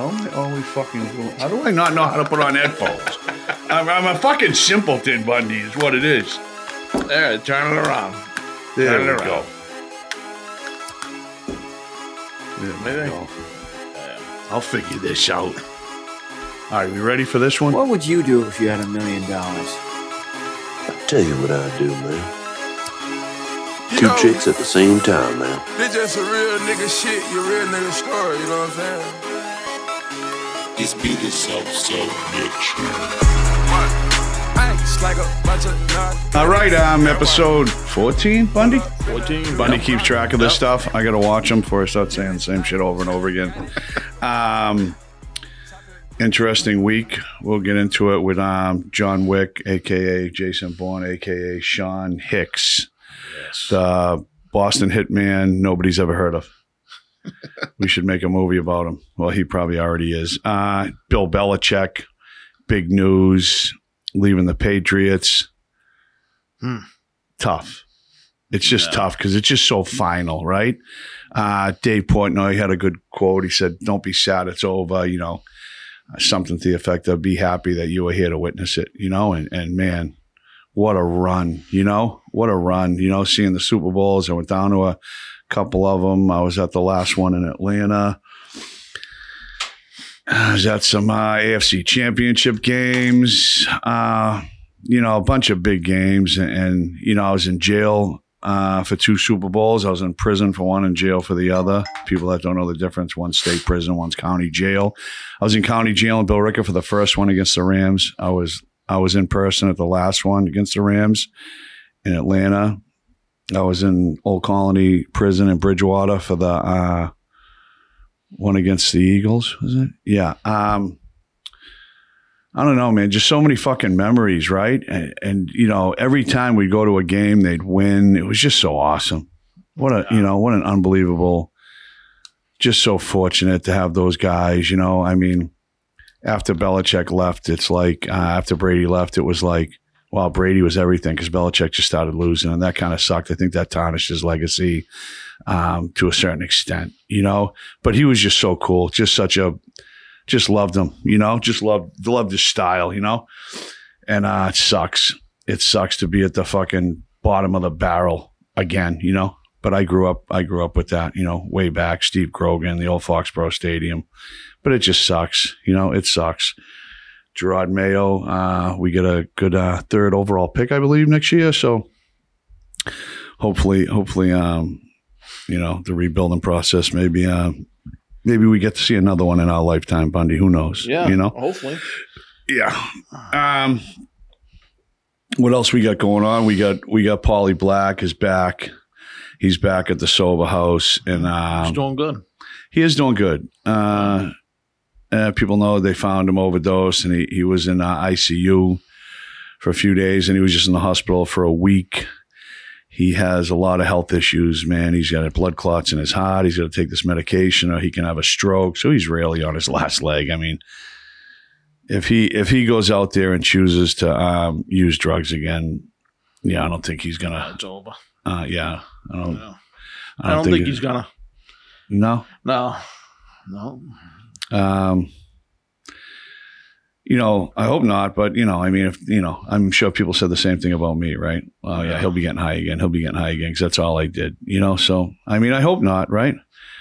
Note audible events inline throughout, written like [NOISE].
How am I always fucking? How do I not know how to put on headphones? [LAUGHS] I'm, I'm a fucking simpleton, Bundy. Is what it is. There, turn it around. There Turn we it go. around. There we Maybe. go. I'll figure this out. All right, we ready for this one? What would you do if you had a million dollars? I tell you what I'd do, man. You Two know, chicks at the same time, man. This just a real nigga shit, your real nigga story, you know what I'm saying? This beat is so, so rich. Ice like a bunch of knock. All right, um, episode 14, Bundy? 14. Bundy keeps track of this stuff. I got to watch him before I start saying the same shit over and over again. Um, interesting week. We'll get into it with um, John Wick, aka Jason Bourne, aka Sean Hicks, the Boston hitman nobody's ever heard of. We should make a movie about him. Well, he probably already is. Uh, Bill Belichick, big news, leaving the Patriots. Tough. It's just tough because it's just so final, right? Uh, Dave Portnoy had a good quote. He said, "Don't be sad; it's over." You know, something to the effect of, "Be happy that you were here to witness it." You know, and and man, what a run! You know, what a run! You know, seeing the Super Bowls. I went down to a couple of them. I was at the last one in Atlanta. I was at some uh, AFC Championship games. Uh, you know, a bunch of big games, and, and you know, I was in jail uh, for two Super Bowls. I was in prison for one, in jail for the other. People that don't know the difference: one's state prison, one's county jail. I was in county jail in Billerica for the first one against the Rams. I was I was in person at the last one against the Rams in Atlanta. I was in Old Colony Prison in Bridgewater for the uh, one against the Eagles. Was it? Yeah. Um, I don't know, man. Just so many fucking memories, right? And, and you know, every time we'd go to a game, they'd win. It was just so awesome. What a you know, what an unbelievable. Just so fortunate to have those guys. You know, I mean, after Belichick left, it's like uh, after Brady left, it was like, well, Brady was everything because Belichick just started losing, and that kind of sucked. I think that tarnished his legacy um, to a certain extent, you know. But he was just so cool, just such a, just loved him, you know, just loved loved his style, you know. And uh, it sucks. It sucks to be at the fucking bottom of the barrel again, you know. But I grew up, I grew up with that, you know, way back. Steve Grogan, the old Foxborough Stadium. But it just sucks, you know. It sucks. Jerod Mayo, uh, we get a good uh, third overall pick, I believe, next year. So hopefully, hopefully, um, you know, the rebuilding process. Maybe, uh, maybe we get to see another one in our lifetime, Bundy. Who knows? Yeah. you know. Hopefully. Yeah. Um, what else we got going on? We got we got Paulie Black is back. He's back at the sober house, and He's um, doing good. he is doing good. Uh, uh, people know they found him overdosed, and he he was in uh, ICU for a few days, and he was just in the hospital for a week. He has a lot of health issues, man. He's got blood clots in his heart. He's got to take this medication, or he can have a stroke. So he's really on his last leg. I mean, if he if he goes out there and chooses to um, use drugs again, yeah, I don't think he's gonna. It's over. Uh, yeah, I don't. No. I don't, think, he's gonna. No, No. No. Um, you know, I hope not, but you know, I mean, if you know, I'm sure people said the same thing about me, right? Oh yeah, he'll be getting high again. He'll be getting high again because that's all I did, you know. So I mean, I hope not, right?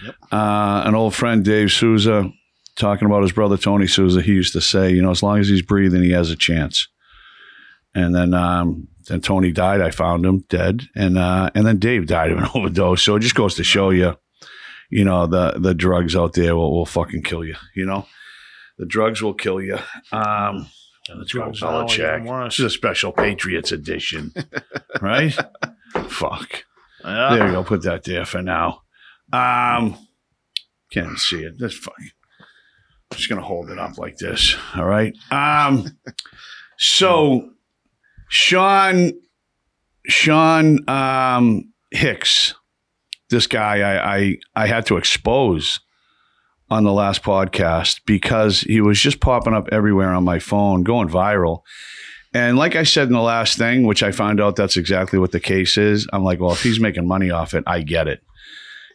Yep. Uh, an old friend, Dave Souza, talking about his brother Tony Souza. He used to say, you know, as long as he's breathing, he has a chance. And then, um, then Tony died. I found him dead, and uh, and then Dave died of an [LAUGHS] overdose. So it just goes to show you, you know, the the drugs out there will, will fucking kill you. You know, the drugs will kill you. Um, And let's drugs are even Belichick. worse. This is a special Patriots edition, [LAUGHS] right? Fuck. Yeah. There you go. Put that there for now. Um, can't see it. That's fine. I'm just gonna hold it up like this. All right. Um, so Sean, Sean um, Hicks, this guy I, I I had to expose on the last podcast because he was just popping up everywhere on my phone, going viral. And like I said in the last thing, which I found out that's exactly what the case is. I'm like, well, if he's making money off it, I get it.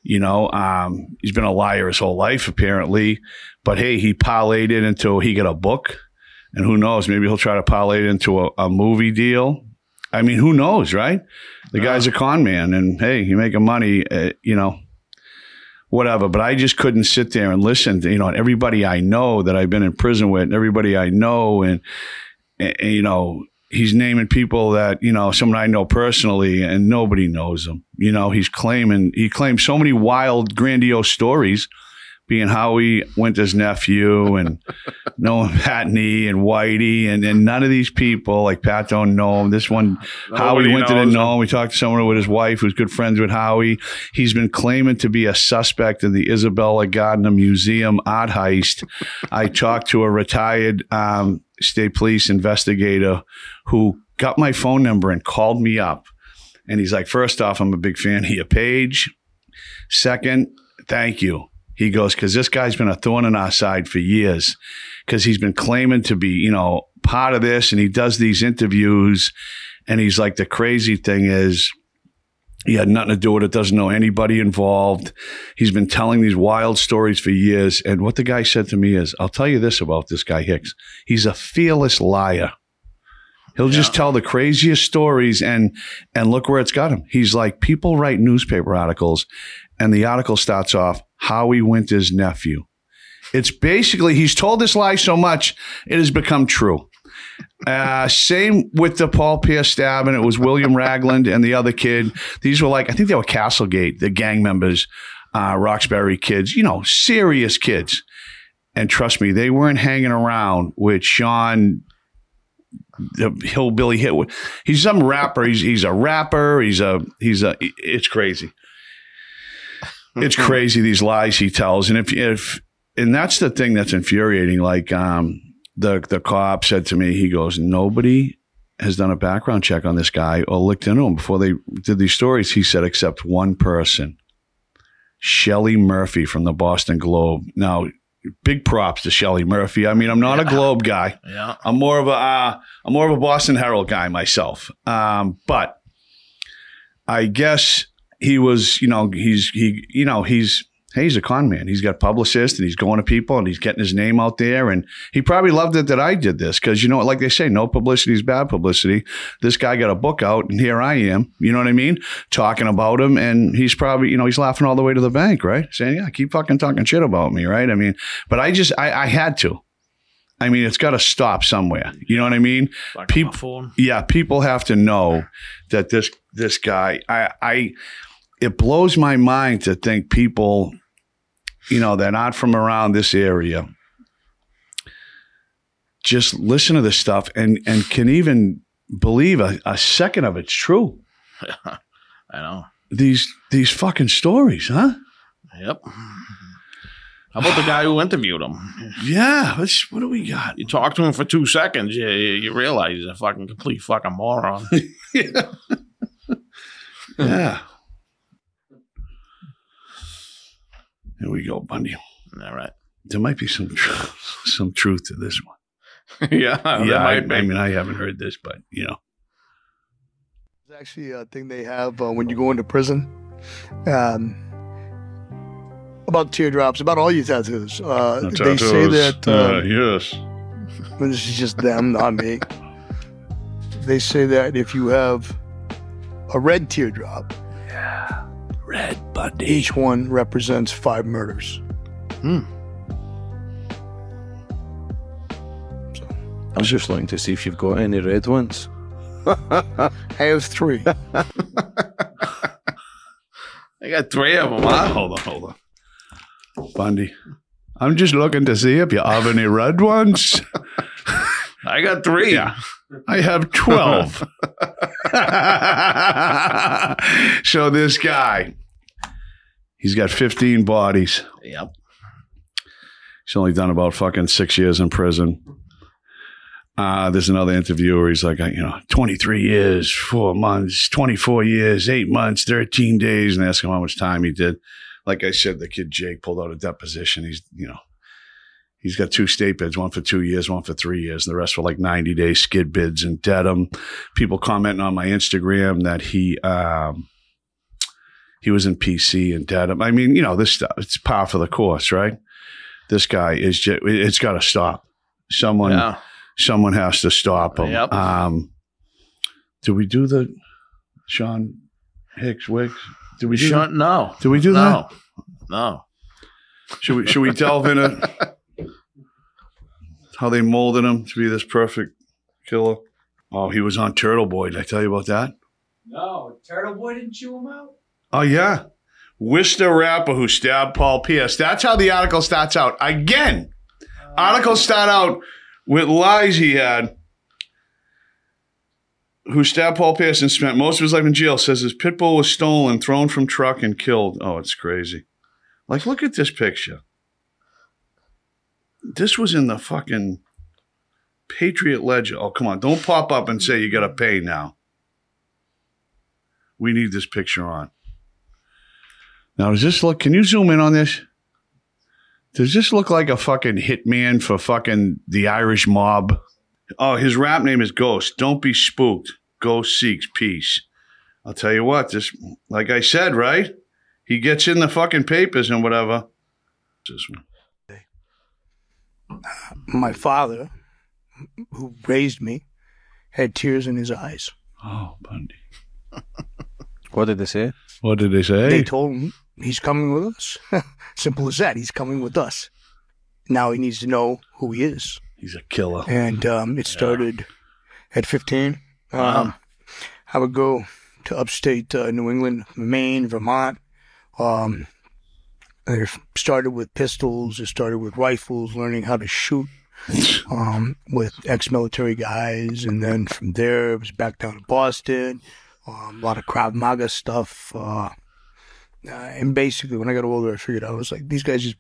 You know, um, he's been a liar his whole life, apparently. But hey, he parlayed it into he got a book. And who knows? Maybe he'll try to parlay it into a, a movie deal. I mean, who knows, right? The guy's a con man, and hey, you making money, uh, you know, whatever. But I just couldn't sit there and listen to, you know, everybody I know that I've been in prison with, and everybody I know, and, and, and, you know, he's naming people that, you know, someone I know personally, and nobody knows him. You know, he's claiming, he claims so many wild, grandiose stories being Howie Winter's nephew and [LAUGHS] knowing Pat Nee and Whitey and, and none of these people like Pat don't know him. This one Howie Nobody Winter knows didn't know him. We talked to someone with his wife who's good friends with Howie. He's been claiming to be a suspect in the Isabella Gardner Museum art heist. I talked to a retired um, state police investigator who got my phone number and called me up. And he's like, first off, I'm a big fan of your page. Second, thank you. He goes, because this guy's been a thorn in our side for years because he's been claiming to be, you know, part of this and he does these interviews. And he's like, the crazy thing is, he had nothing to do with it, doesn't know anybody involved. He's been telling these wild stories for years. And what the guy said to me is, I'll tell you this about this guy Hicks. He's a fearless liar. He'll just tell the craziest stories and and look where it's got him. He's like people write newspaper articles and the article starts off Howie Winter's nephew. It's basically he's told this lie so much it has become true. Uh, same with the Paul Pierce stabbing. It was William Ragland and the other kid. These were like I think they were Castlegate, the gang members, uh, Roxbury kids. You know, serious kids. And trust me, they weren't hanging around with Sean the hillbilly hit. He's some rapper. He's he's a rapper. He's a he's a. It's crazy. It's crazy these lies he tells, and if if and that's the thing that's infuriating. Like um, the the cop said to me, he goes, nobody has done a background check on this guy or looked into him before they did these stories. He said, except one person, Shelley Murphy from the Boston Globe. Now, big props to Shelley Murphy. I mean, I'm not a Globe guy. Yeah. I'm more of a uh, I'm more of a Boston Herald guy myself. Um, but I guess he was, you know, he's he, you know, he's hey, he's a con man. He's got publicists and he's going to people and he's getting his name out there. And he probably loved it that I did this because you know, like they say, no publicity is bad publicity. This guy got a book out and here I am. You know what I mean? Talking about him and he's probably, you know, he's laughing all the way to the bank, right? Saying, yeah, keep fucking talking shit about me, right? I mean, but I just I, I had to. I mean, it's got to stop somewhere. You know what I mean? Like Peop- on my phone. yeah, people have to know that this this guy. I I it blows my mind to think people, you know, they're not from around this area. Just listen to this stuff and and can even believe a, a second of it's true. [LAUGHS] I know. These these fucking stories, huh? Yep. How about the guy who interviewed him? Yeah. Let's, what do we got? You talk to him for two seconds, you, you you realize he's a fucking complete fucking moron. [LAUGHS] yeah. [LAUGHS] yeah. Here we go, Bundy. All right. There might be some tr- [LAUGHS] some truth to this one. [LAUGHS] yeah, that yeah, I, might be. I mean, I haven't heard this, but you know, It's actually a thing they have uh, when you go into prison. Um, about teardrops, about all your tattoos. Uh, they say that uh, yes, and this is just them, not me. They say that if you have a red teardrop, Red Bundy. each one represents five murders. Hmm. I was just looking to see if you've got any red ones. [LAUGHS] I have three. [LAUGHS] I got three of them, huh? Hold on, hold on, Bundy. I'm just looking to see if you have any red ones. [LAUGHS] I got three. Yeah. I have 12. so this guy, he's got 15 bodies. Yep. He's only done about fucking six years in prison. Uh, there's another interview where he's like, you know, 23 years, four months, 24 years, eight months, 13 days, and ask him how much time he did. Like I said, the kid Jake pulled out a deposition. He's, you know, he's got two state bids, one for two years, one for three years, and the rest were like 90 day skid bids and dead him. People commenting on my Instagram that he, um, he was in PC and dead. I mean, you know, this stuff, it's par for the course, right? This guy is just, it's got to stop. Someone, Yeah. someone has to stop him. Yep. Um, did we do the Sean Hicks Wicks? Do we do Shut, no. Do we do that? no. No. Should we, should we delve into how they molded him to be this perfect killer? Oh, he was on Turtle Boy. Did I tell you about that? No, Turtle Boy didn't chew him out. Oh yeah, Worcester rapper who stabbed Paul Pierce. That's how the article starts out. Again, articles start out with lies he had. Who stabbed Paul Pierce and spent most of his life in jail? Says his pit bull was stolen, thrown from truck, and killed. Oh, it's crazy. Like, look at this picture. This was in the fucking Patriot Ledger. Oh, come on! Don't pop up and say you got to pay now. We need this picture on. Now, does this look? Can you zoom in on this? Does this look like a fucking hitman for fucking the Irish mob? Oh, his rap name is Ghost. Don't be spooked. Ghost seeks peace. I'll tell you what. This, like I said, right? He gets in the fucking papers and whatever. This one. My father, who raised me, had tears in his eyes. Oh, Bundy. What did they say? What did they say? They told him he's coming with us. [LAUGHS] Simple as that. He's coming with us. Now he needs to know who he is. He's a killer. And um, it started at 15. Um, Wow. I would go to upstate uh, New England, Maine, Vermont. Um, it started with pistols. It started with rifles, learning how to shoot [LAUGHS] um, with ex-military guys, and then from there it was back down to Boston. Um, a lot of Krav Maga stuff. Uh, uh, and basically, when I got older, I figured I was like, these guys just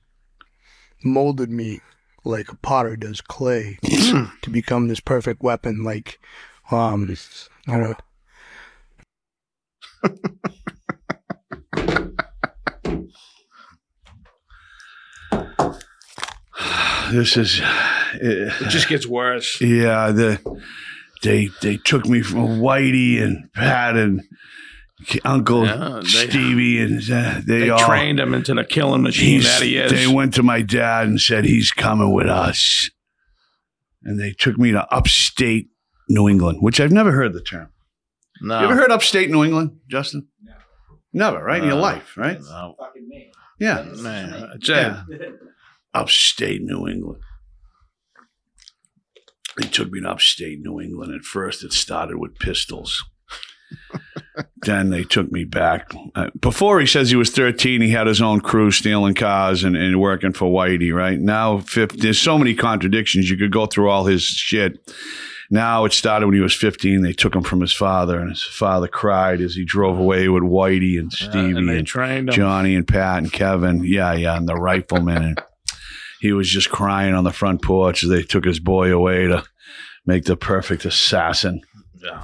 molded me like a potter does clay [CLEARS THROAT] to become this perfect weapon. Like, um, I don't know. [SIGHS] This is. It just gets worse. Yeah, the they they took me from Whitey and Pat and Uncle Yeah, they- Stevie and uh, they, They all trained him into the killing machine that he is. They went to my dad and said he's coming with us, and they took me to upstate New England, which I've never heard the term. no. You ever heard upstate New England, Justin? No. Never, right? In your life, right? No. Fucking me. Yeah, Man, yeah. Upstate New England. They took me to upstate New England. At first, it started with pistols. Then they took me back. Uh, before he says he was 13, he had his own crew stealing cars and, and working for Whitey, right? Now, fif- there's so many contradictions. You could go through all his shit. Now it started when he was 15. They took him from his father, and his father cried as he drove away with Whitey and Stevie and and. Johnny and Pat and Kevin. Yeah, yeah, and the rifleman. And he was just crying on the front porch as they took his boy away to make the perfect assassin. Yeah.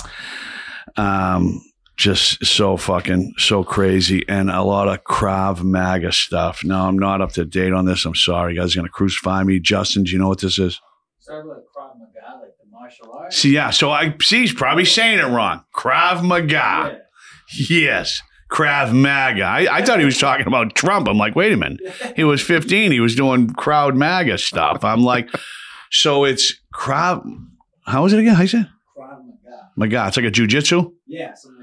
Um, just so fucking so crazy, and a lot of Krav Maga stuff. No, I'm not up to date on this. I'm sorry, you guys. Are gonna crucify me, Justin. Do you know what this is? Started with Krav Maga, like the martial arts. See, yeah. So I see. He's probably saying it wrong. Krav Maga. Yeah. Yes. Krav Maga. I, I thought he was talking about Trump. I'm like, wait a minute. He was 15. He was doing crowd MAGA stuff. I'm like, so it's Krav. How is it again? How you say? it? Krav Maga. Maga. It's like a jujitsu. Yeah, like. Yeah.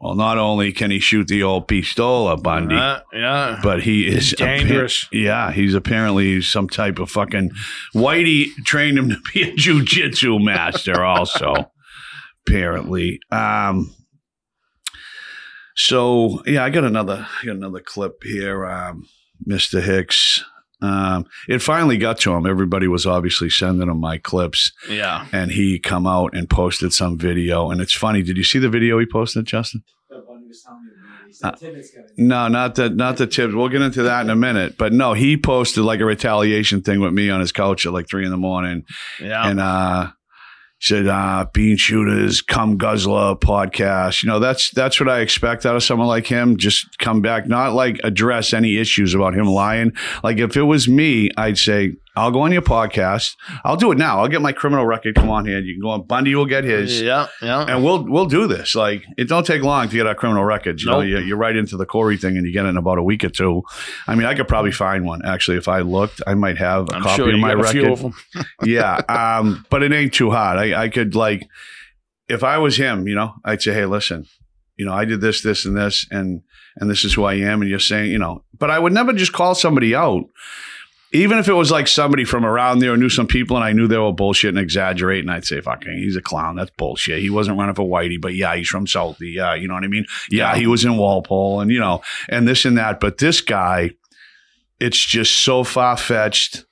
Well, not only can he shoot the old pistola, Bundy, Uh, yeah. but he is Dangerous. appa- yeah, he's apparently some type of fucking. Whitey trained him to be a jujitsu master, also. apparently. Um. So yeah, I got another, I got another clip here, um, Mister Hicks. Um, it finally got to him. Everybody was obviously sending him my clips, yeah. and he come out and posted some video. And it's funny. Did you see the video he posted, Justin? The one who was telling me about it. He Uh, said Tibbetts gonna No, not the not the tips. We'll get into that in a minute. But no, he posted like a retaliation thing with me on his couch at like three in the morning, Yeah. and uh, said uh, "Bean Shooters, Come Guzzler" podcast. You know, that's that's what I expect out of someone like him. Just come back, not like address any issues about him lying. Like if it was me, I'd say I'll go on your podcast. I'll do it now. I'll get my criminal record. Come on here. You can go on. Bundy will get his. Yeah, yeah. And we'll we'll do this. Like it don't take long to get our criminal records. You know, Nope. you, you're right into the CORI thing, and you get it in about a week or two. I mean, I could probably find one. Actually, if I looked, I might have a I'm copy sure of my record of [LAUGHS] yeah, um, but it ain't too hard. I, I could like, if I was him, you know, I'd say, hey, listen, you know, I did this, this, and this, and and this is who I am, and you're saying, you know, but I would never just call somebody out, even if it was like somebody from around there who knew some people, and I knew they were bullshit and exaggerating. I'd say, fucking, he's a clown. That's bullshit. He wasn't running for Whitey, but yeah, he's from Southie. Yeah, you know what I mean. Yeah, he was in Walpole, and you know, and this and that. But this guy, it's just so far fetched.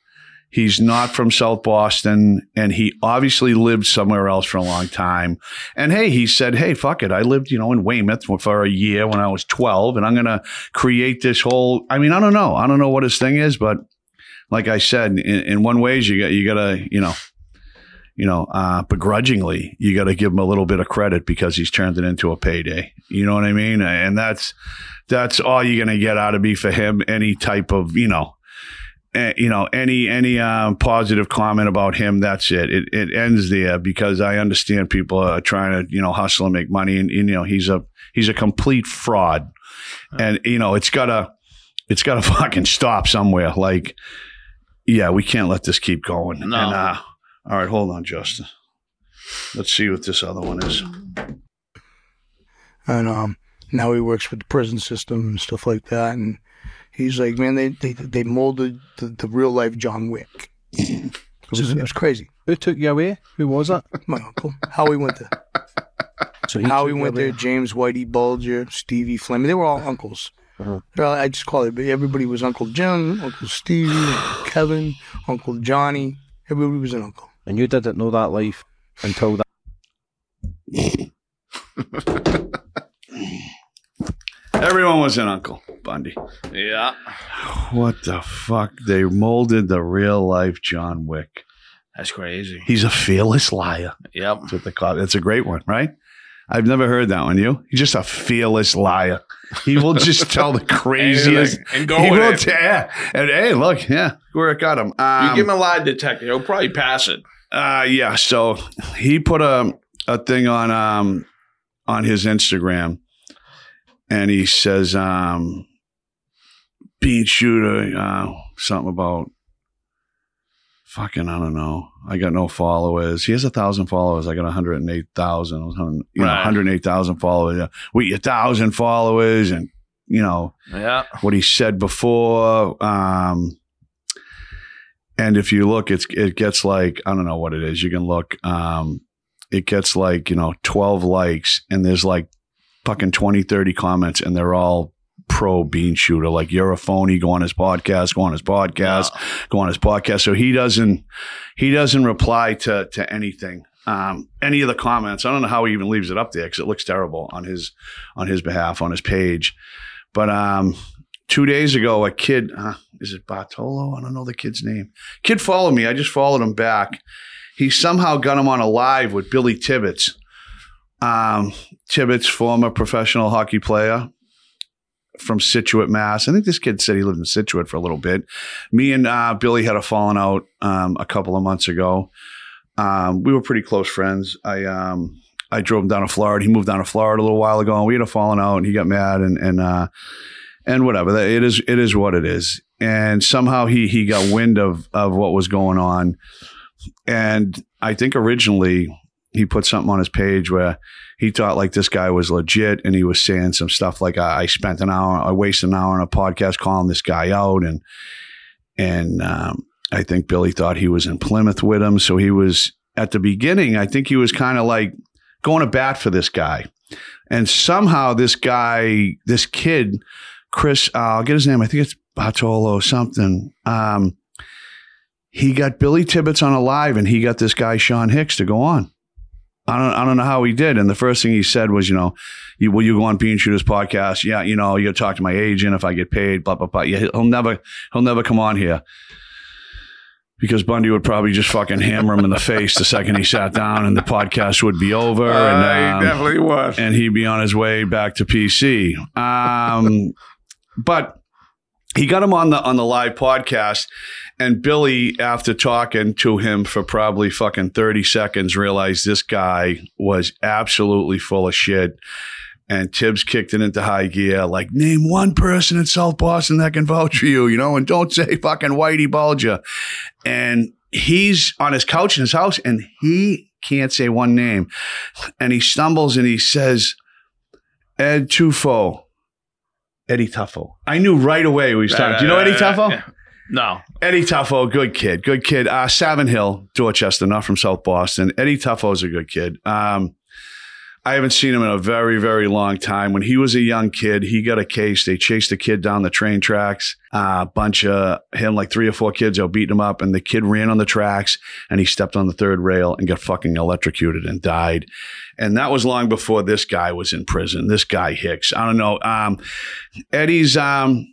He's not from South Boston, and he obviously lived somewhere else for a long time. And hey, he said, "Hey, fuck it, I lived, you know, in Weymouth for a year when I was twelve, and I'm gonna create this whole." I mean, I don't know, I don't know what his thing is, but like I said, in, in one ways, you got you gotta, you know, you know, uh, begrudgingly, you got to give him a little bit of credit because he's turned it into a payday. You know what I mean? And that's that's all you're gonna get out of me for him. Any type of, you know eh, you know any any um, positive comment about him that's it. it it ends there because i understand people are trying to you know hustle and make money and, you know he's a he's a complete fraud and you know it's gotta it's gotta [LAUGHS] fucking stop somewhere like yeah we can't let this keep going No. and uh all right hold on justin let's see what this other one is and um, now he works with the prison system and stuff like that. And he's like, man, they they, they molded the, the real life John Wick. It was, it was crazy. Who took you away? Who was it? [LAUGHS] My uncle, Howie Winter. So Howie took Winter. James Whitey Bulger, Stevie Flemmi. They were all uncles. Uh-huh. They're I just call it. Everybody was Uncle Jim, Uncle Steve, Kevin, Uncle Johnny. Everybody was an uncle. And you didn't know that life until that. [LAUGHS] everyone was an uncle bundy Yeah. what the fuck they molded the real life john wick That's crazy. he's a fearless liar Yep. That's what they call it. It's a great one, right? I've never heard that one. You? He's just a fearless liar. He will just [LAUGHS] tell the craziest. And go he with will it. t- yeah. And hey, look, yeah, where it got him. Um, you give him a lie detector, he'll probably pass it. uh, yeah. So he put a a thing on um on his Instagram, and he says um bean shooter uh, something about fucking I don't know. I got no followers. He has a thousand followers. I got one hundred and eight thousand. You know, one Right. hundred eight thousand followers. Yeah. With your thousand followers, and you know Yeah. what he said before. Um, and if you look, it's it gets like I don't know what it is. You can look. Um, it gets like you know twelve likes, and there's like fucking 20, 30 comments, and they're all pro bean shooter. Like you're a phony. Go on his podcast. Go on his podcast. Go on his podcast. So he doesn't he doesn't reply to to anything. Um, any of the comments. I don't know how he even leaves it up there because it looks terrible on his on his behalf on his page. But um, two days ago, a kid, uh, is it Bartolo? I don't know the kid's name. Kid followed me. I just followed him back. He somehow got him on a live with Billy Tibbetts. Um, Tibbetts, former professional hockey player from Scituate, Mass. I think this kid said he lived in Scituate for a little bit. Me and uh, Billy had a falling out um, a couple of months ago. Um, we were pretty close friends. I um, I drove him down to Florida. He moved down to Florida a little while ago, and we had a falling out, and he got mad, and and uh, and whatever. It is it is what it is. And somehow he he got wind of of what was going on, and I think originally he put something on his page where he thought like this guy was legit, and he was saying some stuff like I, I spent an hour, I wasted an hour on a podcast calling this guy out, and and um, I think Billy thought he was in Plymouth with him, so he was at the beginning. I think he was kind of like going to bat for this guy. And somehow this guy, this kid, Chris, uh, I'll get his name. I think it's Bartolo something. Um, he got Billy Tibbetts on a live, and he got this guy Sean Hicks to go on. I don't, I don't know how he did. And the first thing he said was, you know, you, will you go on Bean Shooters podcast? Yeah, you know, you got to talk to my agent if I get paid. Blah blah blah. Yeah, he'll never, he'll never come on here because Bundy would probably just fucking hammer him in the face the second he sat down, and the podcast would be over. and, Uh, um, he definitely was. and he'd be on his way back to PC. Um, but he got him on the on the live podcast and billy after talking to him for probably fucking 30 seconds realized this guy was absolutely full of shit and tibbs kicked it into high gear like name one person in south boston that can vouch for you you know and don't say fucking whitey bulger. And he's on his couch in his house and he can't say one name. And he stumbles and he says ed tufo Eddie Tuffo. I knew right away we was talking. Do you know Eddie Tuffo? Yeah. No. Eddie Tuffo, good kid, good kid. Uh, Savin Hill, Dorchester, not from South Boston. Eddie Tuffo's a good kid. Um, I haven't seen him in a very, very long time. When he was a young kid, he got a case. They chased a kid down the train tracks. Uh, a bunch of him, like three or four kids, are beating him up, and the kid ran on the tracks and he stepped on the third rail and got fucking electrocuted and died. And that was long before this guy was in prison. This guy Hicks. I don't know. Um, Eddie's um,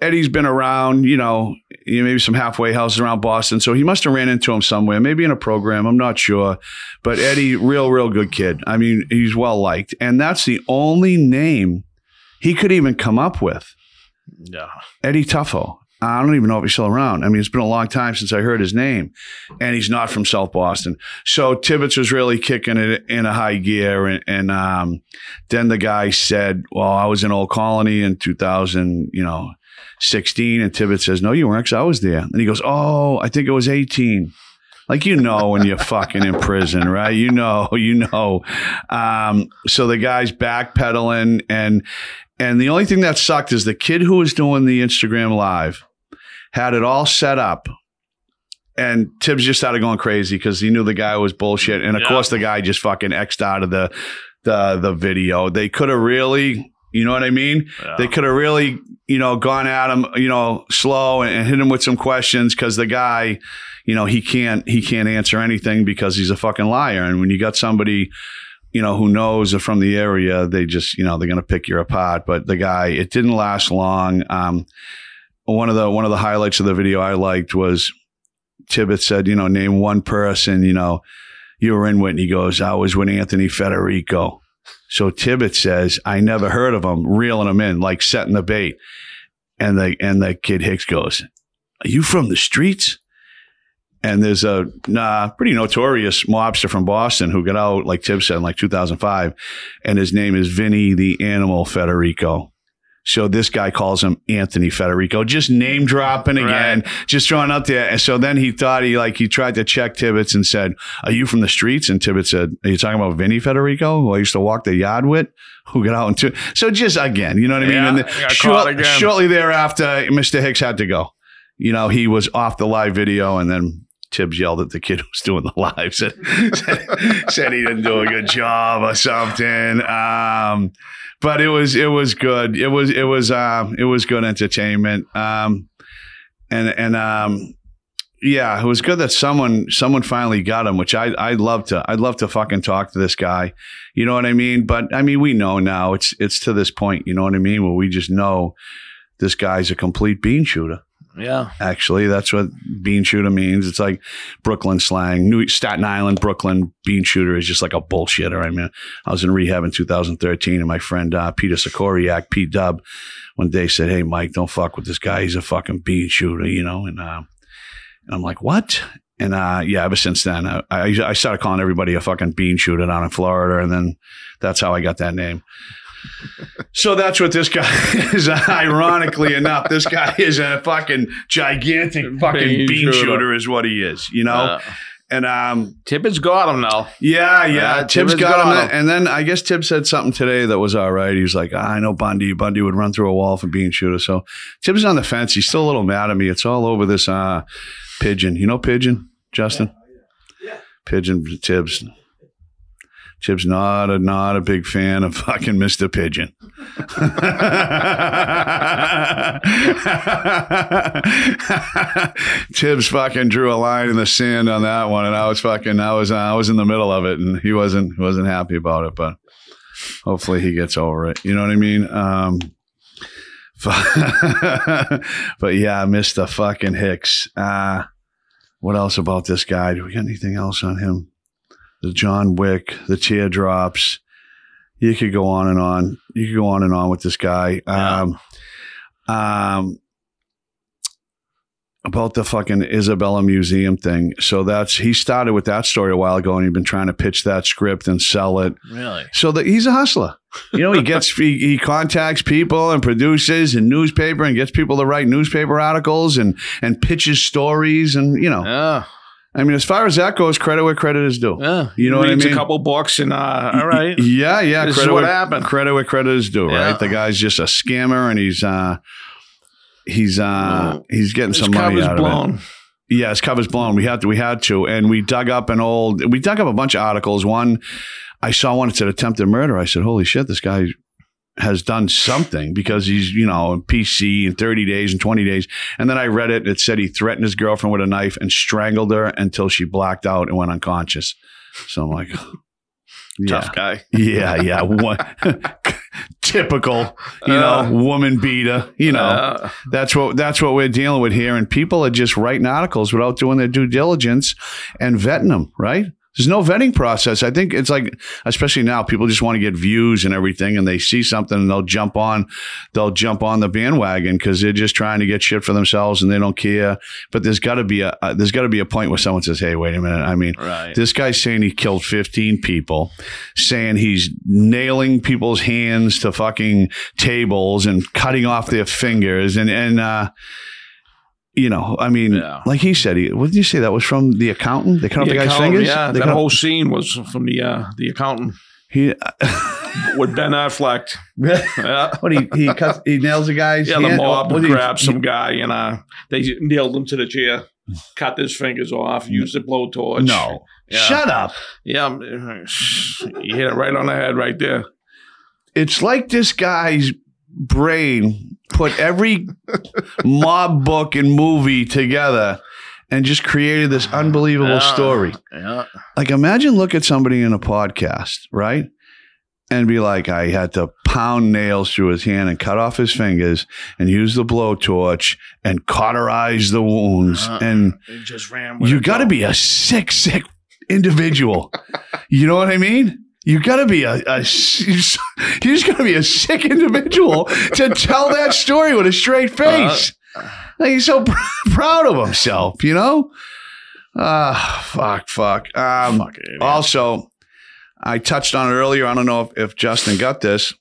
Eddie's been around, you know, you know, maybe some halfway houses around Boston. So he must have ran into him somewhere, maybe in a program. I'm not sure. But Eddie, real, real good kid. I mean, he's well liked. And that's the only name he could even come up with. Yeah. Eddie Tuffo. I don't even know if he's still around. I mean, it's been a long time since I heard his name, and he's not from South Boston. So Tibbetts was really kicking it in a high gear, and, and um, then the guy said, "Well, I was in Old Colony in 2000, you know, 16," and Tibbetts says, "No, you weren't, 'cause I was there." And he goes, "Oh, I think it was 18." Like you know when you're fucking in prison, right? You know, [LAUGHS] you know. Um, so the guy's backpedaling, and and the only thing that sucked is the kid who was doing the Instagram live had it all set up. And Tibbs just started going crazy because he knew the guy was bullshit. And of Yeah. course, the guy just fucking X'd out of the the the video. They could have really, you know what I mean? Yeah. They could have really, you know, gone at him, you know, slow and, and hit him with some questions because the guy, you know, he can't he can't answer anything because he's a fucking liar. And when you got somebody, you know, who knows from the area, they just, you know, they're gonna pick you apart. But the guy, it didn't last long. Um, one of the one of the highlights of the video I liked was Tibbetts said, you know, name one person, you know, you were in with. And he goes, I was with Anthony Federico. So Tibbetts says, I never heard of him, reeling him in, like setting the bait. And the and the kid Hicks goes, Are you from the streets? And there's a nah, pretty notorious mobster from Boston who got out, like Tibbs said, in like 2005. And his name is Vinny the Animal Federico. So this guy calls him Anthony Federico, just name dropping again, just throwing out there. And so then he thought he like he tried to check Tibbetts and said, "Are you from the streets?" And Tibbetts said, "Are you talking about Vinny Federico, who I used to walk the yard with, who got out into?" So just again, you know what I mean? Yeah, and then short- shortly thereafter, Mr. Hicks had to go. You know, he was off the live video, and then Tibbs yelled at the kid who was doing the live, said, said, said he didn't do a good job or something. Um, but it was it was good. It was it was um, it was good entertainment. Um, and and um, yeah, it was good that someone someone finally got him, which I I'd love to I'd love to fucking talk to this guy. You know what I mean? But I mean, we know now it's it's to this point. You know what I mean? Where we just know this guy's a complete bean shooter. Yeah. Actually, that's what bean shooter means. It's like Brooklyn slang. New Staten Island, Brooklyn bean shooter is just like a bullshitter. I mean, I was in rehab in 2013, and my friend uh, Peter Sikoriak, P Dub, one day said, "Hey, Mike, don't fuck with this guy. He's a fucking bean shooter," you know. And, uh, and I'm like, "What?" And uh, yeah, ever since then, I, I I started calling everybody a fucking bean shooter down in Florida, and then that's how I got that name. So that's what this guy [LAUGHS] is. Ironically enough, this guy is a fucking gigantic fucking Bean bean, shooter. shooter. is what he is, you know. Uh, and um, Tibbetts got him now. yeah, yeah, Yeah, Tibbs Tibbs got, got him. him. And then I guess Tibbs said something today that was all right. He was like, "Ah, I know Bundy. Bundy would run through a wall for being shooter. So Tibbs is on the fence. He's still a little mad at me. It's all over this uh, pigeon. You know pigeon, Justin? Yeah, Pigeon Tibbs. Tibbs not a not a big fan of fucking Mr. Pigeon. [LAUGHS] Tibbs fucking drew a line in the sand on that one, and I was fucking I was I was in the middle of it, and he wasn't wasn't happy about it, but hopefully he gets over it. You know what I mean? Um, [LAUGHS] but yeah, Mr. fucking Hicks. Uh, what else about this guy? Do we got anything else on him? The John Wick, the teardrops. You could go on and on. You could go on and on with this guy. Um, um, about the fucking Isabella Museum thing. So that's he started with that story a while ago, and he'd been trying to pitch that script and sell it. Really? So that he's a hustler. You know, he gets [LAUGHS] he, he contacts people and produces and newspaper and gets people to write newspaper articles and and pitches stories and you know. Yeah. I mean, as far as that goes, credit where credit is due. Yeah. You know what I mean? a couple books and uh, all right. Yeah, yeah. This is credit what where, happened. Credit where credit is due, Yeah. right? The guy's just a scammer, and he's uh, he's uh, Well, he's getting some money out of it. Yeah, his cover's blown. We had to, we had to, and we dug up an old. We dug up a bunch of articles. One, I saw one that said attempted murder. I said, "Holy shit, this guy." Has done something because he's, you know, in PC in 30 days and 20 days. And then I read it. It said he threatened his girlfriend with a knife and strangled her until she blacked out and went unconscious. So I'm like, [LAUGHS] yeah. Tough guy. [LAUGHS] Yeah, yeah. One, [LAUGHS] typical, you know, woman beater. You know, Uh, that's what that's what we're dealing with here. And people are just writing articles without doing their due diligence and vetting them. Right? There's no vetting process. I think it's like, especially now, people just want to get views and everything, and they see something and they'll jump on, they'll jump on the bandwagon because they're just trying to get shit for themselves and they don't care. But there's got to be a uh, there's got to be a point where someone says, "Hey, wait a minute. I mean, right. this guy's saying he killed 15 people, saying he's nailing people's hands to fucking tables and cutting off their fingers. And, and, uh, you know, I mean, Yeah. like he said, he, what did you say? That was from the accountant? They cut off the, guy's fingers? Yeah, They that whole scene was from the uh, the accountant he, [LAUGHS] with Ben Affleck. [LAUGHS] Yeah. what he, he cuts, he nails the guy's Yeah, the mob he- grabbed some guy and uh, they nailed him to the chair, cut his fingers off, used a blowtorch. No. Yeah. Shut up. Yeah, you hit it right on the head right there. It's like this guy's brain put every mob book and movie together and just created this unbelievable Yeah. story. Yeah. Like, imagine look at somebody in a podcast, right? And be like, I had to pound nails through his hand and cut off his fingers and use the blowtorch and cauterize the wounds. Uh, and you got to be a sick, sick individual. you know what I mean? You got to be a, a [LAUGHS] you just got to be a sick individual to tell that story with a straight face. like he's so pr- [LAUGHS] proud of himself, you know. Ah, fuck, fuck. Um, Fuck it, also, I touched on it earlier. I don't know if, if Justin got this.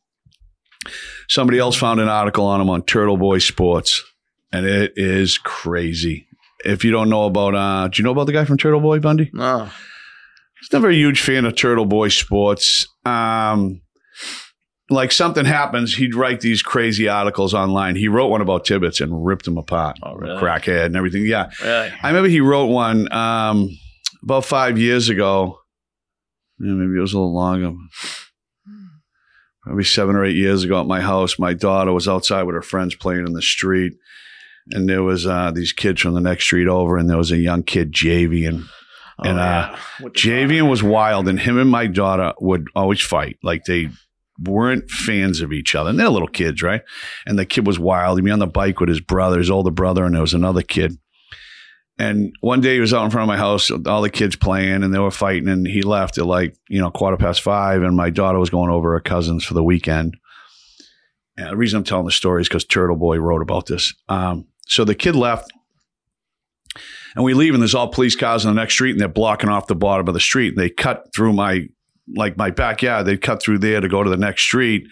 Somebody else found an article on him on Turtle Boy Sports, and it is crazy. If you don't know about, uh, do you know about the guy from Turtle Boy Bundy? No. He's never a huge fan of Turtle Boy Sports. Um, like something happens, he'd write these crazy articles online. He wrote one about Tibbetts and ripped him apart. Oh, really? Crackhead and everything. Yeah. Really? I remember he wrote one um, about five years ago. Yeah, maybe it was a little longer. Probably seven or eight years ago at my house. My daughter was outside with her friends playing in the street. And there was uh, these kids from the next street over, and there was a young kid, Javian. Oh, And, uh, yeah. With the- Javian was wild, and him and my daughter would always fight. Like they weren't fans of each other. And they're little kids, right? And the kid was wild. He'd be on the bike with his brother, his older brother, and there was another kid. And one day he was out in front of my house, all the kids playing, and they were fighting. And he left at like, you know, quarter past five. And my daughter was going over her cousins for the weekend. And the reason I'm telling the story is because Turtle Boy wrote about this. Um, so the kid left, and we leave, and there's all police cars on the next street, and they're blocking off the bottom of the street. And they cut through my like my backyard. They cut through there to go to the next street.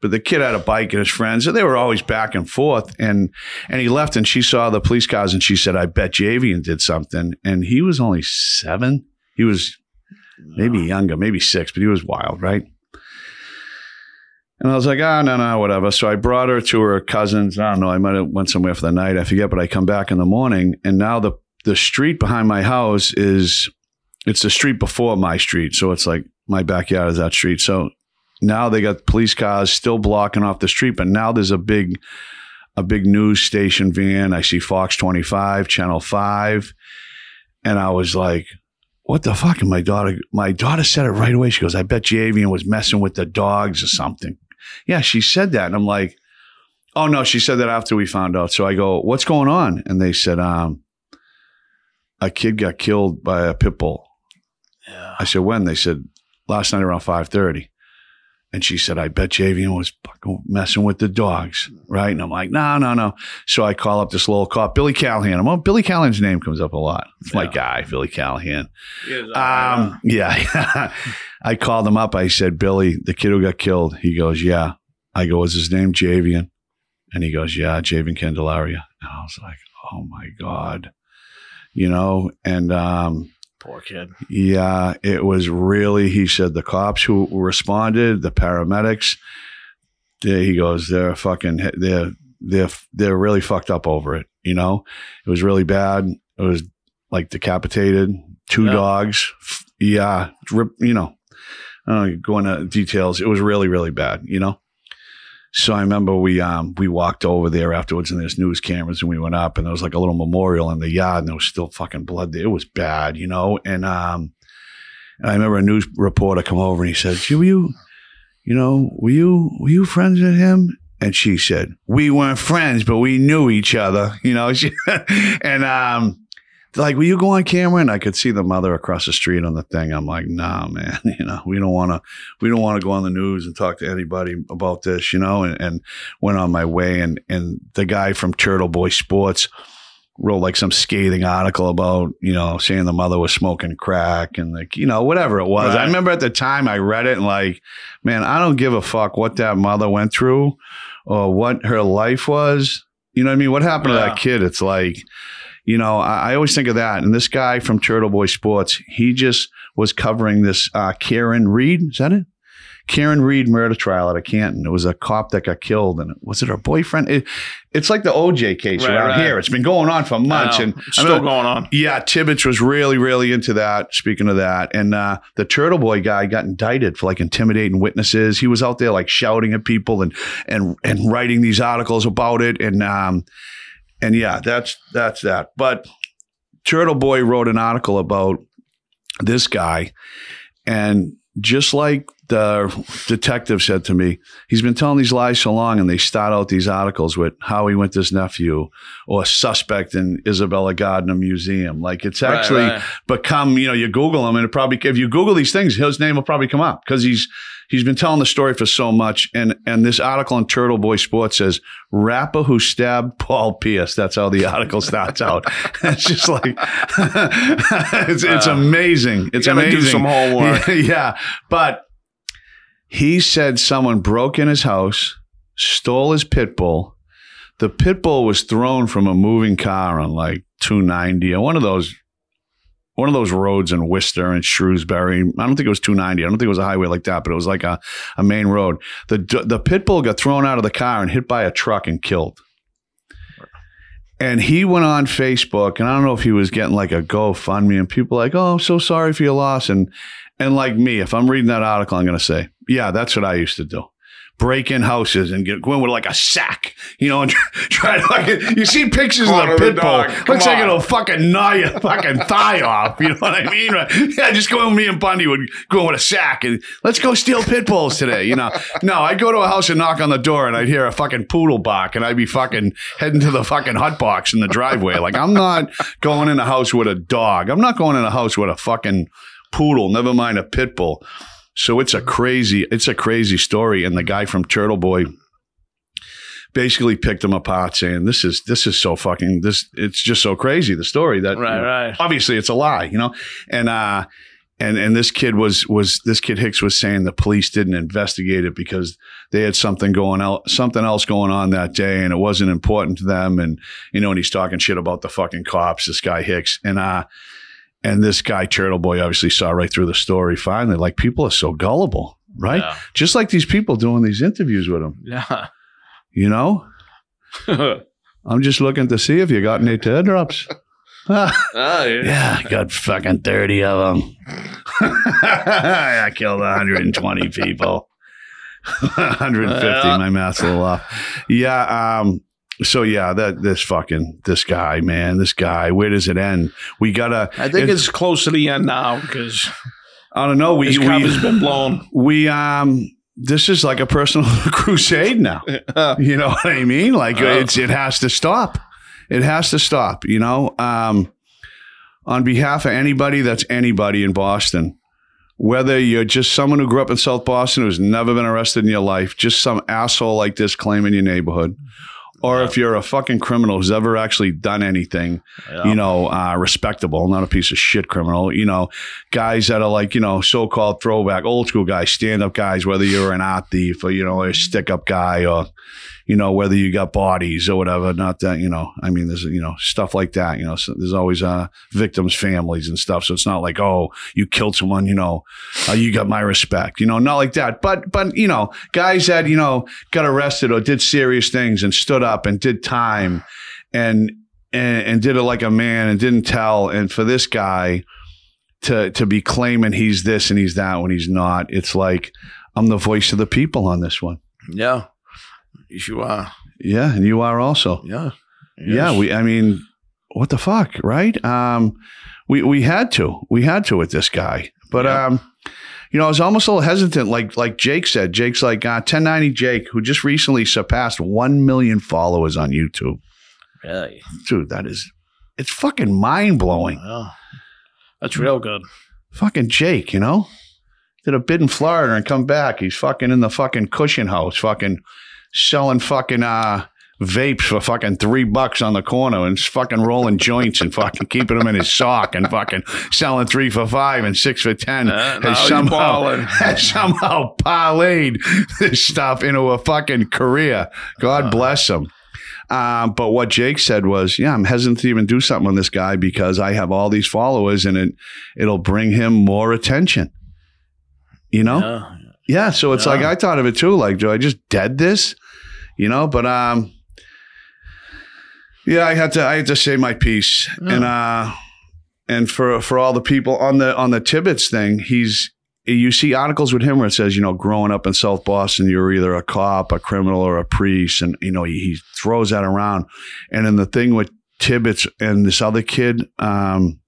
But the kid had a bike and his friends, and they were always back and forth. And and he left, and she saw the police cars, and she said, "I bet Javian did something." And he was only seven. He was maybe younger, maybe six, but he was wild, right? And I was like, ah, no, no, whatever. So I brought her to her cousins. I don't know. I might have went somewhere for the night. I forget. But I come back in the morning, and now the the street behind my house is it's the street before my street. So it's like my backyard is that street. So now they got police cars still blocking off the street, but now there's a big a big news station van. I see Fox 25, Channel 5, and I was like, what the fuck? And my daughter my daughter said it right away. She goes, I bet Javian was messing with the dogs or something. Yeah, she said that. And I'm like, oh no, she said that after we found out. So I go, what's going on? And they said, um, a kid got killed by a pit bull. Yeah. I said, when? They said, last night around 5.30. And she said, I bet Javian was fucking messing with the dogs, right? And I'm like, no, no, no. So I call up this little cop, Billy Callahan. I'm, oh, Billy Callahan's name comes up a lot. It's my guy, Billy Callahan. Is, uh, Um, yeah. [LAUGHS] I called him up. I said, Billy, the kid who got killed. He goes, yeah. I go, is his name Javian? And he goes, yeah, Javian Candelaria. And I was like, oh my God. You know, and um, poor kid. yeah, it was really, he said, the cops who responded, the paramedics, they, he goes, they're fucking, they're, they're, they're really fucked up over it. You know, it was really bad. It was like decapitated, two Yeah. dogs. Yeah. Rip, you know, I don't know, go into details. It was really, really bad, you know? So I remember we um we walked over there afterwards and there's news cameras and we went up and there was like a little memorial in the yard and there was still fucking blood there. It was bad, you know. And um and I remember a news reporter come over and he said, "Were you, you know, were you were you friends with him?" And she said, "We weren't friends, but we knew each other." You know, [LAUGHS] she, and um like, will you go on camera? And I could see the mother across the street on the thing. I'm like, nah, man, [LAUGHS] you know, we don't want to, we don't want to go on the news and talk to anybody about this, you know, and, and went on my way. And, and the guy from Turtle Boy Sports wrote like some scathing article about, you know, saying the mother was smoking crack and like, you know, whatever it was. I remember at the time I read it and like, man, I don't give a fuck what that mother went through or what her life was. You know what I mean? What happened to that kid? It's like, you know, I, I always think of that. And this guy from Turtle Boy Sports, he just was covering this uh, Karen Read. Is that it? Karen Read murder trial at a Canton. It was a cop that got killed, and was it her boyfriend? It, it's like the OJ case Right, around right. here. It's been going on for months, and still remember- going on. yeah, Tibbetts was really, really into that. Speaking of that, and uh, the Turtle Boy guy got indicted for like intimidating witnesses. He was out there like shouting at people and and and writing these articles about it, and um, and yeah, that's that's that. But Turtle Boy wrote an article about this guy, and just like the detective said to me, he's been telling these lies so long, and they start out these articles with how he went to his nephew or suspect in Isabella Gardner Museum. Like it's Right, actually right. become, you know, you Google him and it probably, if you Google these things, his name will probably come up because he's, he's been telling the story for so much. And, and this article in Turtle Boy Sports says rapper who stabbed Paul Pierce. That's how the [LAUGHS] article starts out. [LAUGHS] it's just like, [LAUGHS] it's, it's amazing. It's gotta do amazing. some homework. yeah. But he said someone broke in his house, stole his pit bull. The pit bull was thrown from a moving car on like 290 or one of those one of those roads in Worcester and Shrewsbury. I don't think it was 290. I don't think it was a highway like that, but it was like a, a main road. The the pit bull got thrown out of the car and hit by a truck and killed. And he went on Facebook, and I don't know if he was getting like a GoFundMe, and people like, "Oh, I'm so sorry for your loss." And and like me, if I'm reading that article, I'm going to say, "Yeah, that's what I used to do." Break in houses and get go in with like a sack, you know, and [LAUGHS] try to like you see pictures of the pit bull. Looks like it'll fucking gnaw your fucking thigh off. You know what I mean? Yeah, just go with me and Bundy would go in with a sack and let's go steal pit bulls today. You know, no, I'd go to a house and knock on the door and I'd hear a fucking poodle bark and I'd be fucking heading to the fucking hot box in the driveway. Like I'm not going in a house with a dog. I'm not going in a house with a fucking poodle. Never mind a pit bull. So it's a crazy, it's a crazy story. And the guy from Turtle Boy basically picked him apart, saying, "This is this is so fucking this. It's just so crazy the story that Right, right. obviously it's a lie, you know." And uh, and and this kid was was this kid Hicks was saying the police didn't investigate it because they had something going out, something else going on that day, and it wasn't important to them. And you know, and he's talking shit about the fucking cops. This guy Hicks, and uh. And this guy, Turtle Boy, obviously saw right through the story finally. Like, people are so gullible, right? Yeah. Just like these people doing these interviews with him, Yeah. [LAUGHS] you know? [LAUGHS] I'm just looking to see if you got any teardrops. [LAUGHS] Oh, yeah. yeah, I got fucking 30 of them. I killed 120 people. 150, Yeah. my math's a little off. Yeah, um, so yeah, that this fucking this guy, man, this guy, where does it end? We gotta I think it's, close to the end now because I don't know, we his we, cover's been blown. we um this is like a personal [LAUGHS] crusade now. [LAUGHS] You know what I mean? Like Oh. it's it has to stop. It has to stop. You know, um, on behalf of anybody that's anybody in Boston, whether you're just someone who grew up in South Boston who's never been arrested in your life, just some asshole like this claiming your neighborhood, or if you're a fucking criminal who's ever actually done anything, Yeah. you know, uh, respectable, not a piece of shit criminal, you know, guys that are like, you know, so called throwback, old school guys, stand up guys, whether you're an art thief or, you know, a stick up guy or, you know, whether you got bodies or whatever. Not that, you know, I mean, there's, you know, stuff like that, you know, so there's always uh, victims' families and stuff. So it's not like, oh, you killed someone, you know, uh, you got my respect, you know, not like that. But, but, you know, guys that, you know, got arrested or did serious things and stood up and did time and, and, and did it like a man and didn't tell. And for this guy to, to be claiming he's this and he's that when he's not, it's like, I'm the voice of the people on this one. Yeah. Yes, you are. Yeah. And you are also. Yeah. Yeah, we. I mean, what the fuck, right? Um, we we had to, we had to with this guy, but Yeah. um, you know, I was almost a little hesitant, like like Jake said. Jake's like uh, 1090 Jake, who just recently surpassed one million followers on YouTube. Really? Dude, that is, it's fucking mind blowing. Yeah. That's real good. Fucking Jake, you know, did a bid in Florida and come back. He's fucking in the fucking cushion house, fucking selling fucking uh vapes for fucking three bucks on the corner and fucking rolling joints and fucking keeping them in his sock and fucking selling three for five and six for ten. Uh, has somehow [LAUGHS] has somehow parlayed this stuff into a fucking career. God bless him. Um, but what Jake said was, yeah, I'm hesitant to even do something on this guy because I have all these followers and it it'll bring him more attention. You know? Yeah. Yeah, so it's Yeah. like I thought of it too. Like, do I just dead this? You know, but um, yeah, I had to I had to say my piece, and uh, and for for all the people on the on the Tibbetts thing, he's you see articles with him where it says, you know, growing up in South Boston, you're either a cop, a criminal, or a priest, and you know he, he throws that around. And then the thing with Tibbetts and this other kid, um,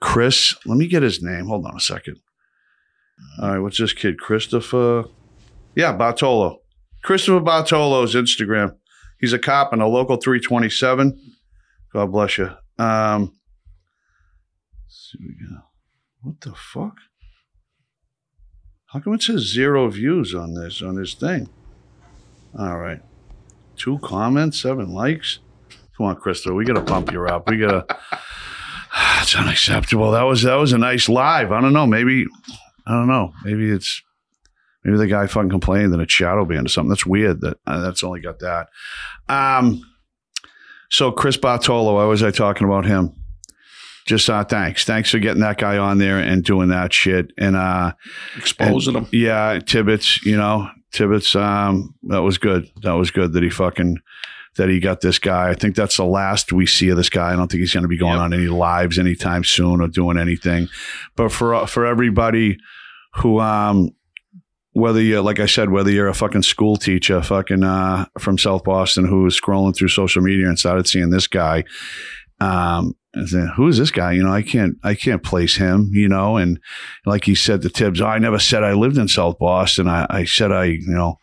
Chris, let me get his name. Hold on a second. All right, what's this kid? Christopher. Yeah, Bartolo. Christopher Bartolo's Instagram. He's a cop in a local 327. God bless you. Um, see what we. What the fuck? How come it says zero views on this on this thing? All right, two comments, seven likes. Come on, Christopher, we gotta pump you up. We gotta. [SIGHS] It's unacceptable. That was that was a nice live. I don't know. Maybe I don't know. Maybe it's maybe the guy fucking complained that it's shadow banned or something. That's weird. That uh, that's only got that. Um. So Chris Bartolo, why was I talking about him? Just uh, thanks, thanks for getting that guy on there and doing that shit. And uh, Exposing and- them. Yeah, Tibbetts, you know, Tibbetts, um, that was good. That was good that he fucking that he got this guy. I think that's the last we see of this guy. I don't think he's going to be going Yep. on any lives anytime soon or doing anything. But for for everybody who um whether you like I said, whether you're a fucking school teacher, fucking uh from South Boston who was scrolling through social media and started seeing this guy, um saying, who is this guy? You know, I can't I can't place him, you know, and like he said to Tibbs, I never said I lived in South Boston. I, I said I, you know,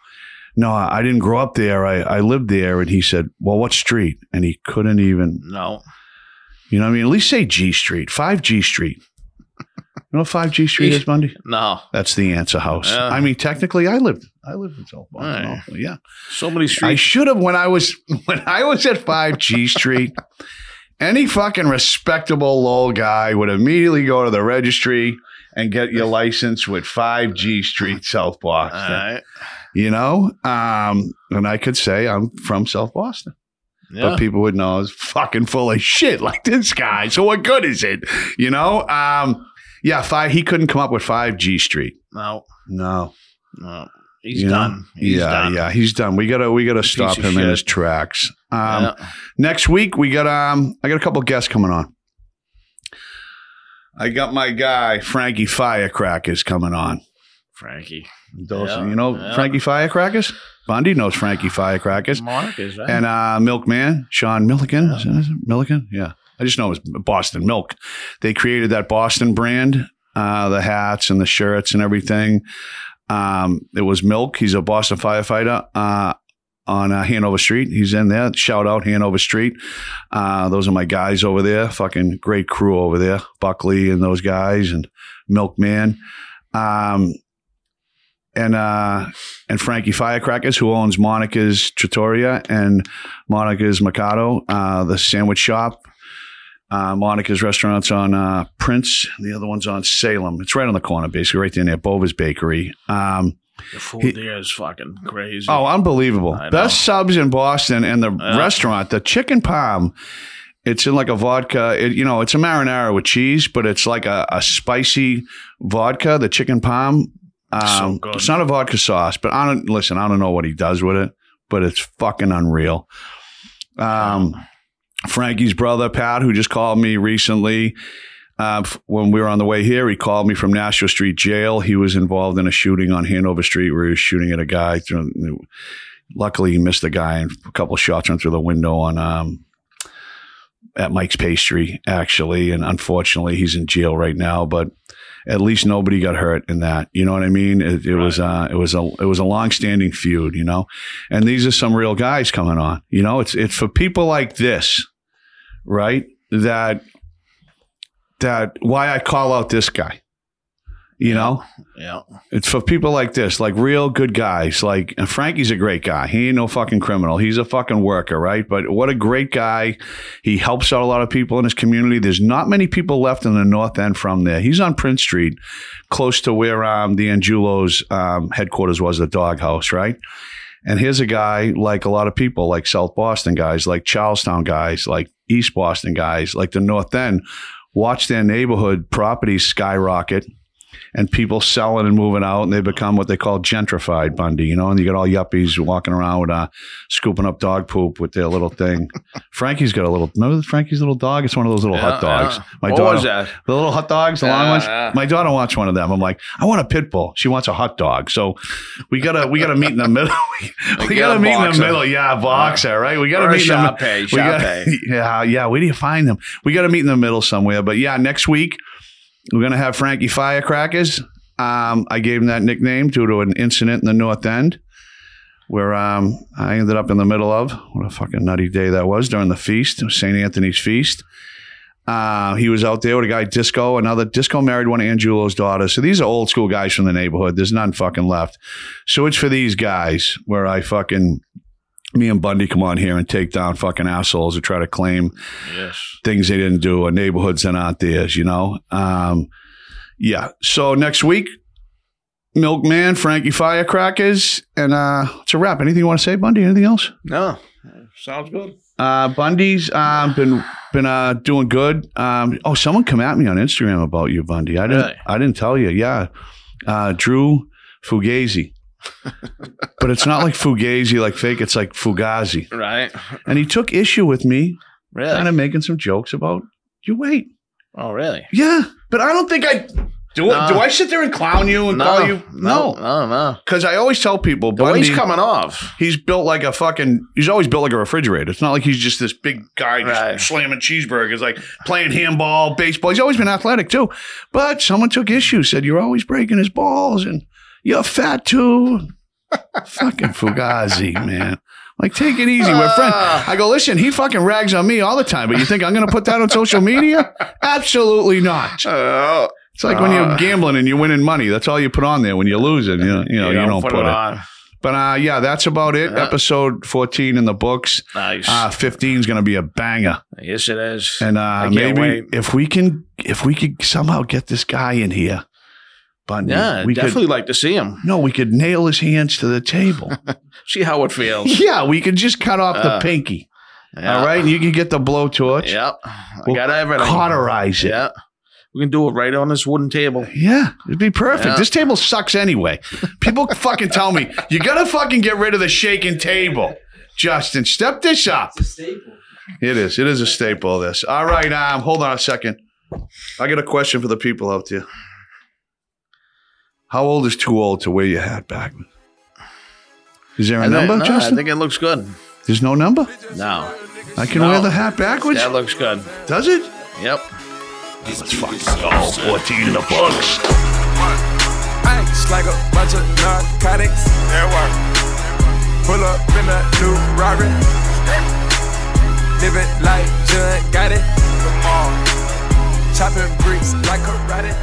no, I didn't grow up there. I, I lived there. And he said, well, what street? And he couldn't even, No. you know what I mean? At least say G Street, 5G Street. You know what 5G Street is, Bundy? No. That's the answer house. Yeah. I mean, technically, I lived, I lived in South Boston. Right. Yeah. So many streets. I should have when I was [LAUGHS] when I was at 5G Street. Any fucking respectable low guy would immediately go to the registry and get your license with 5G Street, South Boston. right. You know, um, and I could say I'm from South Boston, Yeah. but people would know I was fucking full of shit like this guy. So what good is it? You know, um, yeah, five. He couldn't come up with 5G Street. no. No, No. He's You done. He's yeah, done. yeah, he's done. We gotta, we gotta stop him in his tracks. Um, Yeah. Next week we got um I got a couple guests coming on. I got my guy Frankie Firecrackers coming on. Frankie. Those, Yeah, you know yeah. Frankie Firecrackers? Bundy knows Frankie Firecrackers. Mark is right. And uh Milkman, Sean Milliken. Is it- is it Milliken? Yeah. I just know it was Boston Milk. They created that Boston brand, uh, the hats and the shirts and everything. Um, it was Milk. He's a Boston firefighter. Uh, on uh, Hanover Street. He's in there. Shout out Hanover Street. Uh, those are my guys over there. Fucking great crew over there. Buckley and those guys and Milkman. um, and uh, and Frankie Firecrackers, who owns Monica's Trattoria and Monica's Mercato, uh, the sandwich shop. Uh, Monica's restaurant's on uh, Prince. The other one's on Salem. It's right on the corner, basically, right there near Bova's Bakery. Um, The food He- there is fucking crazy. Oh, unbelievable. Best subs in Boston and the restaurant, the chicken palm. It's in like a vodka. It, you know, it's a marinara with cheese, but it's like a, a spicy vodka, the chicken palm. Um, So. It's not a vodka sauce, but I don't listen. I don't know what he does with it, but it's fucking unreal. Um, Frankie's brother Pat, who just called me recently, uh, when we were on the way here, he called me from Nashua Street Jail. He was involved in a shooting on Hanover Street where he was shooting at a guy. Through, luckily, he missed the guy, and a couple of shots went through the window on um, at Mike's Pastry, actually. And unfortunately, he's in jail right now. But at least nobody got hurt in that. You know what I mean? It, it was uh, it was a it was a long standing feud. You know, and these are some real guys coming on. You know, it's it's for people like this, right? That that why I call out this guy. You know, yeah. it's for people like this, like real good guys. Like and Frankie's a great guy. He ain't no fucking criminal. He's a fucking worker, right? But what a great guy. He helps out a lot of people in his community. There's not many people left in the North End from there. He's on Prince Street, close to where um, the Angiulo's um, headquarters was, the doghouse, right? And here's a guy like a lot of people, like South Boston guys, like Charlestown guys, like East Boston guys, like the North End, watch their neighborhood properties skyrocket and people selling and moving out, and they become what they call gentrified Bundy, you know. And you got all yuppies walking around with uh, scooping up dog poop with their little thing. [LAUGHS] Frankie's got a little. Remember Frankie's little dog? It's one of those little hot dogs. yeah. My what daughter, was that? the little hot dogs, the long ones. yeah. My daughter wants one of them. I'm like, I want a pit bull. She wants a hot dog. So we gotta we gotta meet in the middle. [LAUGHS] we [LAUGHS] Get gotta meet in the middle. Yeah, boxer, right? We gotta Or meet in the shop pay, we shop gotta- pay. Yeah, yeah. Where do you find them? We got to meet in the middle somewhere. But yeah, next week we're gonna have Frankie Firecrackers. Um, I gave him that nickname due to an incident in the North End where um, I ended up in the middle of. What a fucking nutty day that was during the feast, St. Anthony's feast. Uh, he was out there with a guy, Disco. Another Disco married one of Angiulo's daughters. So these are old school guys from the neighborhood. There's none fucking left. So it's for these guys where I fucking me and Bundy come on here and take down fucking assholes who try to claim Yes. things they didn't do or neighborhoods that aren't theirs, you know? Um, yeah. So next week, Milkman, Frankie Firecrackers, and uh, it's a wrap. Anything you want to say, Bundy? Anything else? No. Sounds good. Uh, Bundy's um, been been uh, doing good. Um, oh, someone come at me on Instagram about you, Bundy. I didn't. Really? I didn't tell you. Yeah, uh, Drew Fugazi, but it's not like Fugazi, like fake. It's like Fugazi, Right. and he took issue with me, Really? kind of making some jokes about you wait. oh, really? Yeah, but I don't think I do. No. Do I sit there and clown you and call you? no, No, no, no. because I always tell people The Bundy. weight's coming off. He's built like a fucking. He's always built like a refrigerator. It's not like he's just this big guy just Right. slamming cheeseburgers, like playing handball, baseball. He's always been athletic too. But someone took issue, said you're always breaking his balls and you're fat too. fucking [LAUGHS] Fugazi, man. Like, take it easy. We're friends. Ah. I go, listen, he fucking rags on me all the time, but you think I'm going to put that on social media? Absolutely not. [LAUGHS] Oh, It's like when you're Ah. gambling and you're winning money. That's all you put on there. When you're losing, you know, you, know, you don't, put, it. on. But uh, yeah, that's about it. Yeah. Episode 14 in the books. Nice. Uh, 15 is going to be a banger. yes, it is. And uh, maybe wait. if we can, if we could somehow get this guy in here, but yeah, we definitely could. like to see him. No, we could nail his hands to the table. [LAUGHS] See how it feels. [LAUGHS] yeah, we could just cut off the Uh, pinky. Yeah. All right, and you can get the blowtorch. Yep. I We'll got everything. Cauterize it. Yeah. We can do it right on this wooden table. Yeah, it'd be perfect. Yeah. This table sucks anyway. People [LAUGHS] fucking tell me you gotta fucking get rid of the shaking table. Justin, step this up. It's a staple. It is. It is a staple of this. All right. Um, hold on a second. I got a question for the people out there. How old is too old to wear your hat backwards? Is there a I think- number, no, Justin? I think it looks good. There's no number. No. I can No. wear the hat backwards. That looks good. Does it? Yep. Let's fucking Oh, 14 in the books. Ice like a bunch of narcotics. That work. Pull up in a new Rari. Living like John Gotti. Come on. Chopping bricks like karate.